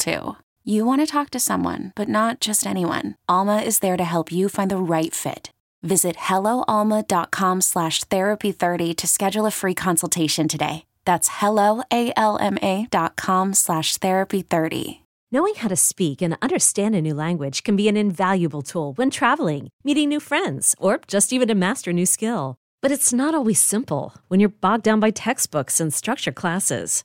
too. You want to talk to someone, but not just anyone. Alma is there to help you find the right fit. Visit helloalma.com slash therapy30 to schedule a free consultation today. That's helloalma.com slash therapy30. Knowing how to speak and understand a new language can be an invaluable tool when traveling, meeting new friends, or just even to master a new skill. But it's not always simple when you're bogged down by textbooks and structure classes.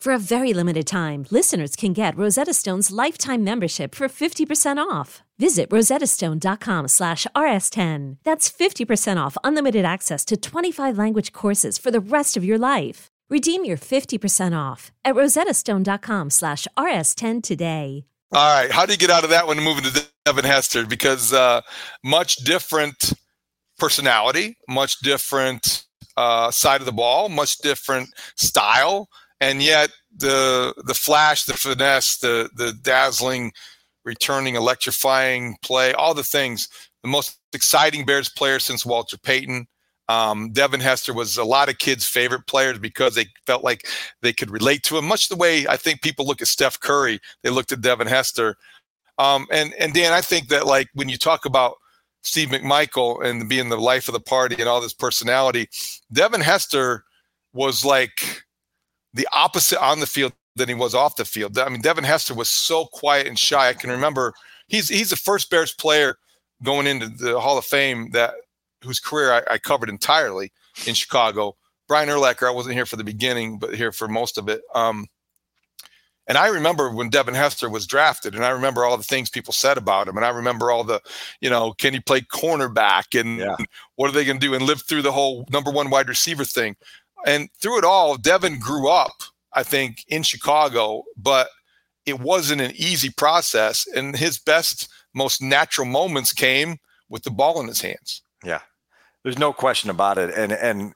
For a very limited time, listeners can get Rosetta Stone's lifetime membership for 50% off. Visit rosettastone.com slash rs10. That's 50% off unlimited access to 25 language courses for the rest of your life. Redeem your 50% off at rosettastone.com slash rs10 today. All right. How do you get out of that one and move into Devin Hester? Because uh, much different personality, much different uh, side of the ball, much different style, and yet the the flash, the finesse, the the dazzling, returning, electrifying play, all the things. The most exciting Bears player since Walter Payton. Um, Devin Hester was a lot of kids' favorite players because they felt like they could relate to him, much the way I think people look at Steph Curry. They looked at Devin Hester. Um, and and Dan, I think that like when you talk about Steve McMichael and being the life of the party and all this personality, Devin Hester was like the opposite on the field than he was off the field. I mean, Devin Hester was so quiet and shy. I can remember he's he's the first Bears player going into the Hall of Fame that whose career I, I covered entirely in Chicago. Brian Urlacher, I wasn't here for the beginning, but here for most of it. Um, and I remember when Devin Hester was drafted, and I remember all the things people said about him, and I remember all the, you know, can he play cornerback, and yeah. what are they going to do, and live through the whole number one wide receiver thing, and through it all, Devin grew up, I think, in Chicago, but it wasn't an easy process, and his best, most natural moments came with the ball in his hands. Yeah, there's no question about it. And and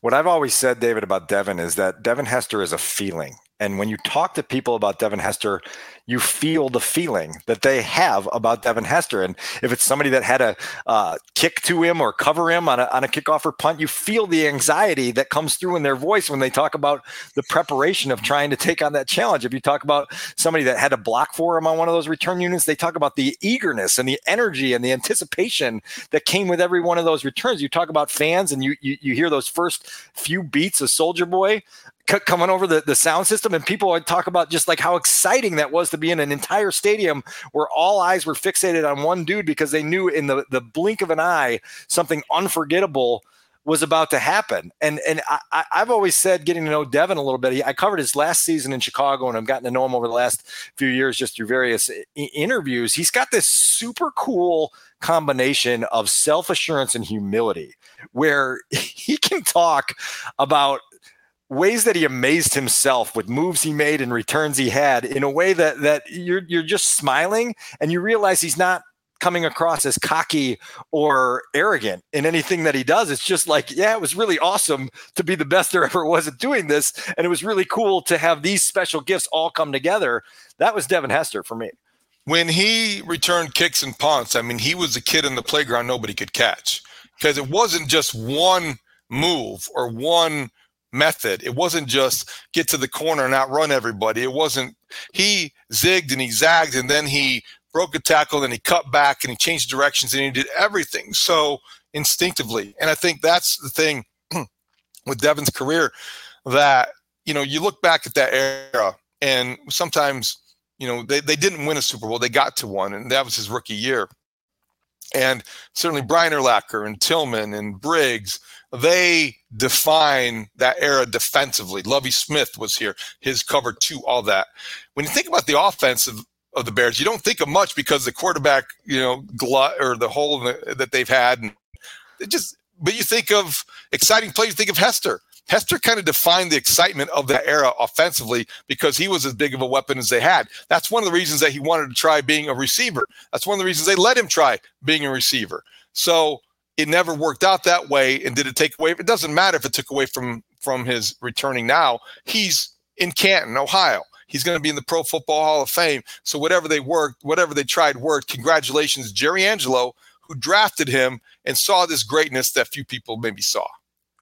what I've always said, David, about Devin is that Devin Hester is a feeling. And when you talk to people about Devin Hester, you feel the feeling that they have about Devin Hester. And if it's somebody that had a uh, kick to him or cover him on a, on a kickoff or punt, you feel the anxiety that comes through in their voice when they talk about the preparation of trying to take on that challenge. If you talk about somebody that had a block for him on one of those return units, they talk about the eagerness and the energy and the anticipation that came with every one of those returns. You talk about fans and you, you, you hear those first few beats of Soldier Boy coming over the, the sound system and people would talk about just like how exciting that was to be in an entire stadium where all eyes were fixated on one dude because they knew in the, the blink of an eye something unforgettable was about to happen. And and I, have always said, getting to know Devin a little bit, I covered his last season in Chicago and I've gotten to know him over the last few years just through various eh, I- interviews. He's got this super cool combination of self assurance and humility where he can talk about ways that he amazed himself with moves he made and returns he had in a way that that you're you're just smiling and you realize he's not coming across as cocky or arrogant in anything that he does. It's just like, yeah, it was really awesome to be the best there ever was at doing this. And it was really cool to have these special gifts all come together. That was Devin Hester for me. when he returned kicks and punts, I mean, he was a kid in the playground nobody could catch because it wasn't just one move or one method. It wasn't just get to the corner and outrun everybody. It wasn't, he zigged and he zagged and then he broke a tackle and he cut back and he changed directions and he did everything so instinctively. And I think that's the thing with Devin's career that, you know, you look back at that era and sometimes you know, they, they didn't win a Super Bowl. They got to one, and that was his rookie year. And certainly Brian Urlacher and Tillman and Briggs, they define that era defensively. Lovie Smith was here, his cover two, all that. When you think about the offensive of the Bears, you don't think of much because the quarterback, you know, glut or the hole that they've had, and it just. But you think of exciting plays. You think of Hester. Hester kind of defined the excitement of that era offensively because he was as big of a weapon as they had. That's one of the reasons that he wanted to try being a receiver. That's one of the reasons they let him try being a receiver. So it never worked out that way. And did it take away? It doesn't matter if it took away from from his returning now. He's in Canton, Ohio. He's going to be in the Pro Football Hall of Fame. So whatever they worked, whatever they tried worked. Congratulations, Jerry Angelo, who drafted him and saw this greatness that few people maybe saw.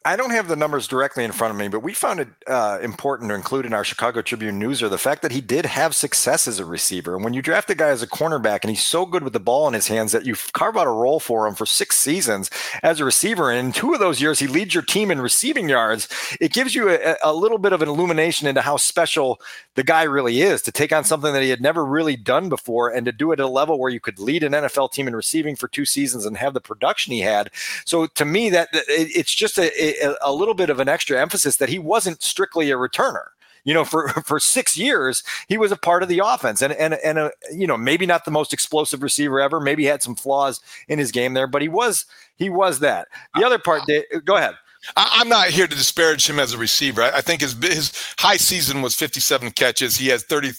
I don't have the numbers directly in front of me, but we found it uh, important to include in our Chicago Tribune newser the fact that he did have success as a receiver. And when you draft a guy as a cornerback and he's so good with the ball in his hands that you carve out a role for him for six seasons as a receiver, and in two of those years he leads your team in receiving yards, it gives you a, a little bit of an illumination into how special the guy really is to take on something that he had never really done before and to do it at a level where you could lead an NFL team in receiving for two seasons and have the production he had. So to me, that it's just a a, little bit of an extra emphasis that he wasn't strictly a returner you know, for for six years, he was a part of the offense, and and and a, you know, maybe not the most explosive receiver ever. Maybe he had some flaws in his game there, but he was he was that. The other part, go ahead. I'm not here to disparage him as a receiver. I think his his high season was 57 catches. He has 30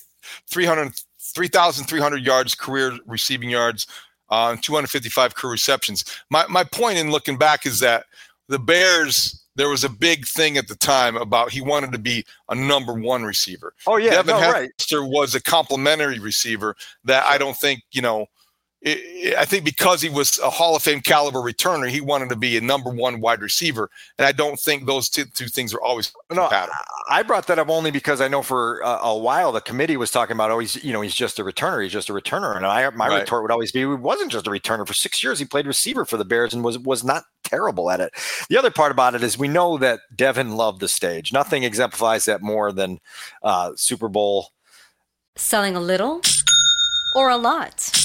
300 3,300 yards career receiving yards, uh, 255 career receptions. My my point in looking back is that the Bears there was a big thing at the time about he wanted to be a number one receiver. Oh yeah, Devin no, Hester right. was a complimentary receiver that I don't think you know I think because he was a Hall of Fame caliber returner, he wanted to be a number one wide receiver, and I don't think those two, two things are always no, compatible. I brought that up only because I know for a, a, while the committee was talking about, oh, he's you know he's just a returner, he's just a returner, and I my right. retort would always be, he wasn't just a returner. For six years, he played receiver for the Bears and was was not terrible at it. The other part about it is we know that Devin loved the stage. Nothing exemplifies that more than uh, Super Bowl. Selling a little or a lot.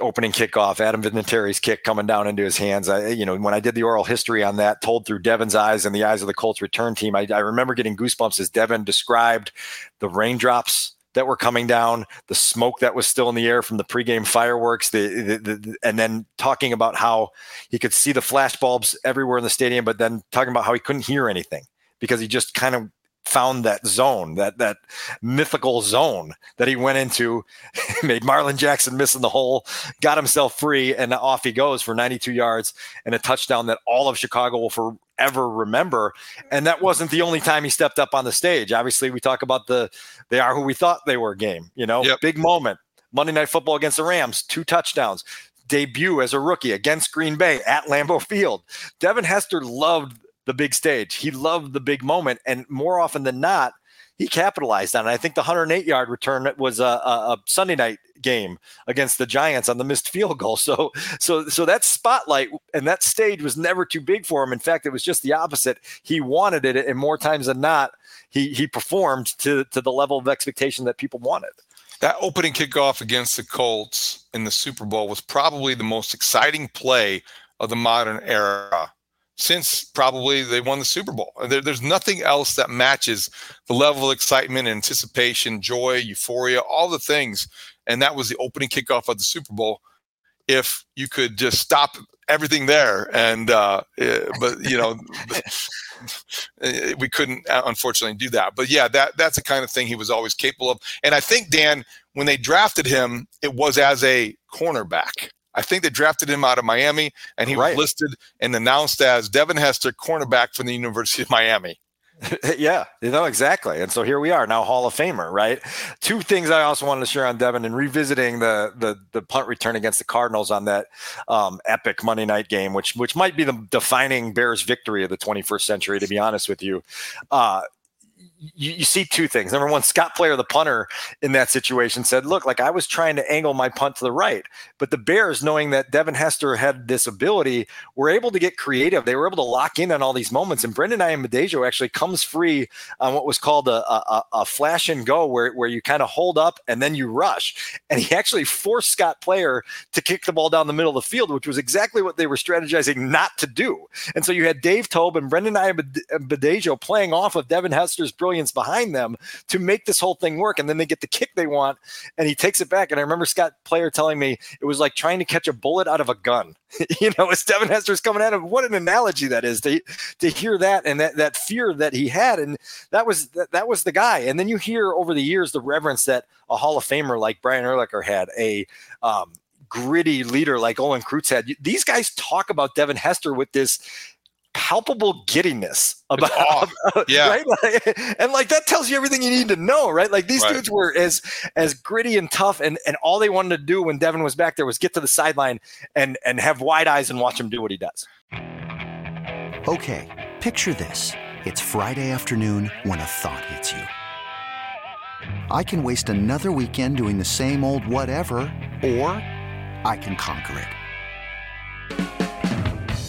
opening kickoff, Adam Vinatieri's kick coming down into his hands. I, you know, when I did the oral history on that, told through Devin's eyes and the eyes of the Colts return team, I, I remember getting goosebumps as Devin described the raindrops that were coming down, the smoke that was still in the air from the pregame fireworks, the, the, the, and then talking about how he could see the flash bulbs everywhere in the stadium, but then talking about how he couldn't hear anything because he just kind of found that zone, that that mythical zone that he went into, made Marlin Jackson miss in the hole, got himself free, and off he goes for 92 yards and a touchdown that all of Chicago will forever remember. And that wasn't the only time he stepped up on the stage. Obviously, we talk about the they are who we thought they were game, you know, yep. big moment. Monday Night Football against the Rams, two touchdowns. Debut as a rookie against Green Bay at Lambeau Field. Devin Hester loved the big stage. He loved the big moment. And more often than not, he capitalized on it. I think the 108 yard return was a, a, Sunday night game against the Giants on the missed field goal. So, so, so that spotlight and that stage was never too big for him. In fact, it was just the opposite. He wanted it, and more times than not, he he performed to to the level of expectation that people wanted. That opening kickoff against the Colts in the Super Bowl was probably the most exciting play of the modern era since probably they won the Super Bowl. There, there's nothing else that matches the level of excitement, anticipation, joy, euphoria, all the things. And that was the opening kickoff of the Super Bowl. If you could just stop everything there, and uh, eh, but you know, we couldn't uh, unfortunately do that. But yeah, that that's the kind of thing he was always capable of. And I think Dan, when they drafted him, it was as a cornerback. I think they drafted him out of Miami, and he right. was listed and announced as Devin Hester, cornerback from the University of Miami. yeah, you know exactly. And so here we are now, Hall of Famer, right? Two things I also wanted to share on Devin and revisiting the the, the punt return against the Cardinals on that um, epic Monday night game, which which might be the defining Bears victory of the 21st century, to be honest with you. Uh, you, you, see two things. Number one, Scott Player, the punter in that situation, said, Look, like I was trying to angle my punt to the right. But the Bears, knowing that Devin Hester had this ability, were able to get creative. They were able to lock in on all these moments. And Brandon Ayanbadejo actually comes free on what was called a, a, a flash and go, where, where you kind of hold up and then you rush. And he actually forced Scott Player to kick the ball down the middle of the field, which was exactly what they were strategizing not to do. And so you had Dave Toub and Brendon Ayanbadejo playing off of Devin Hester's brilliant behind them to make this whole thing work. And then they get the kick they want, and he takes it back. And I remember Scott Player telling me it was like trying to catch a bullet out of a gun. you know, as Devin Hester's coming at him. What an analogy that is to to hear that and that that fear that he had, and that was that, that was the guy. And then you hear over the years the reverence that a Hall of Famer like Brian Urlacher had, a um, gritty leader like Olin Kreutz had. These guys talk about Devin Hester with this palpable giddiness about, about yeah. right? like, and like that tells you everything you need to know right? Like these right. dudes were as as gritty and tough and and all they wanted to do when devin was back there was get to the sideline and and have wide eyes and watch him do what he does. Okay picture this. It's friday afternoon when a thought hits you. I can waste another weekend doing the same old whatever or i can conquer it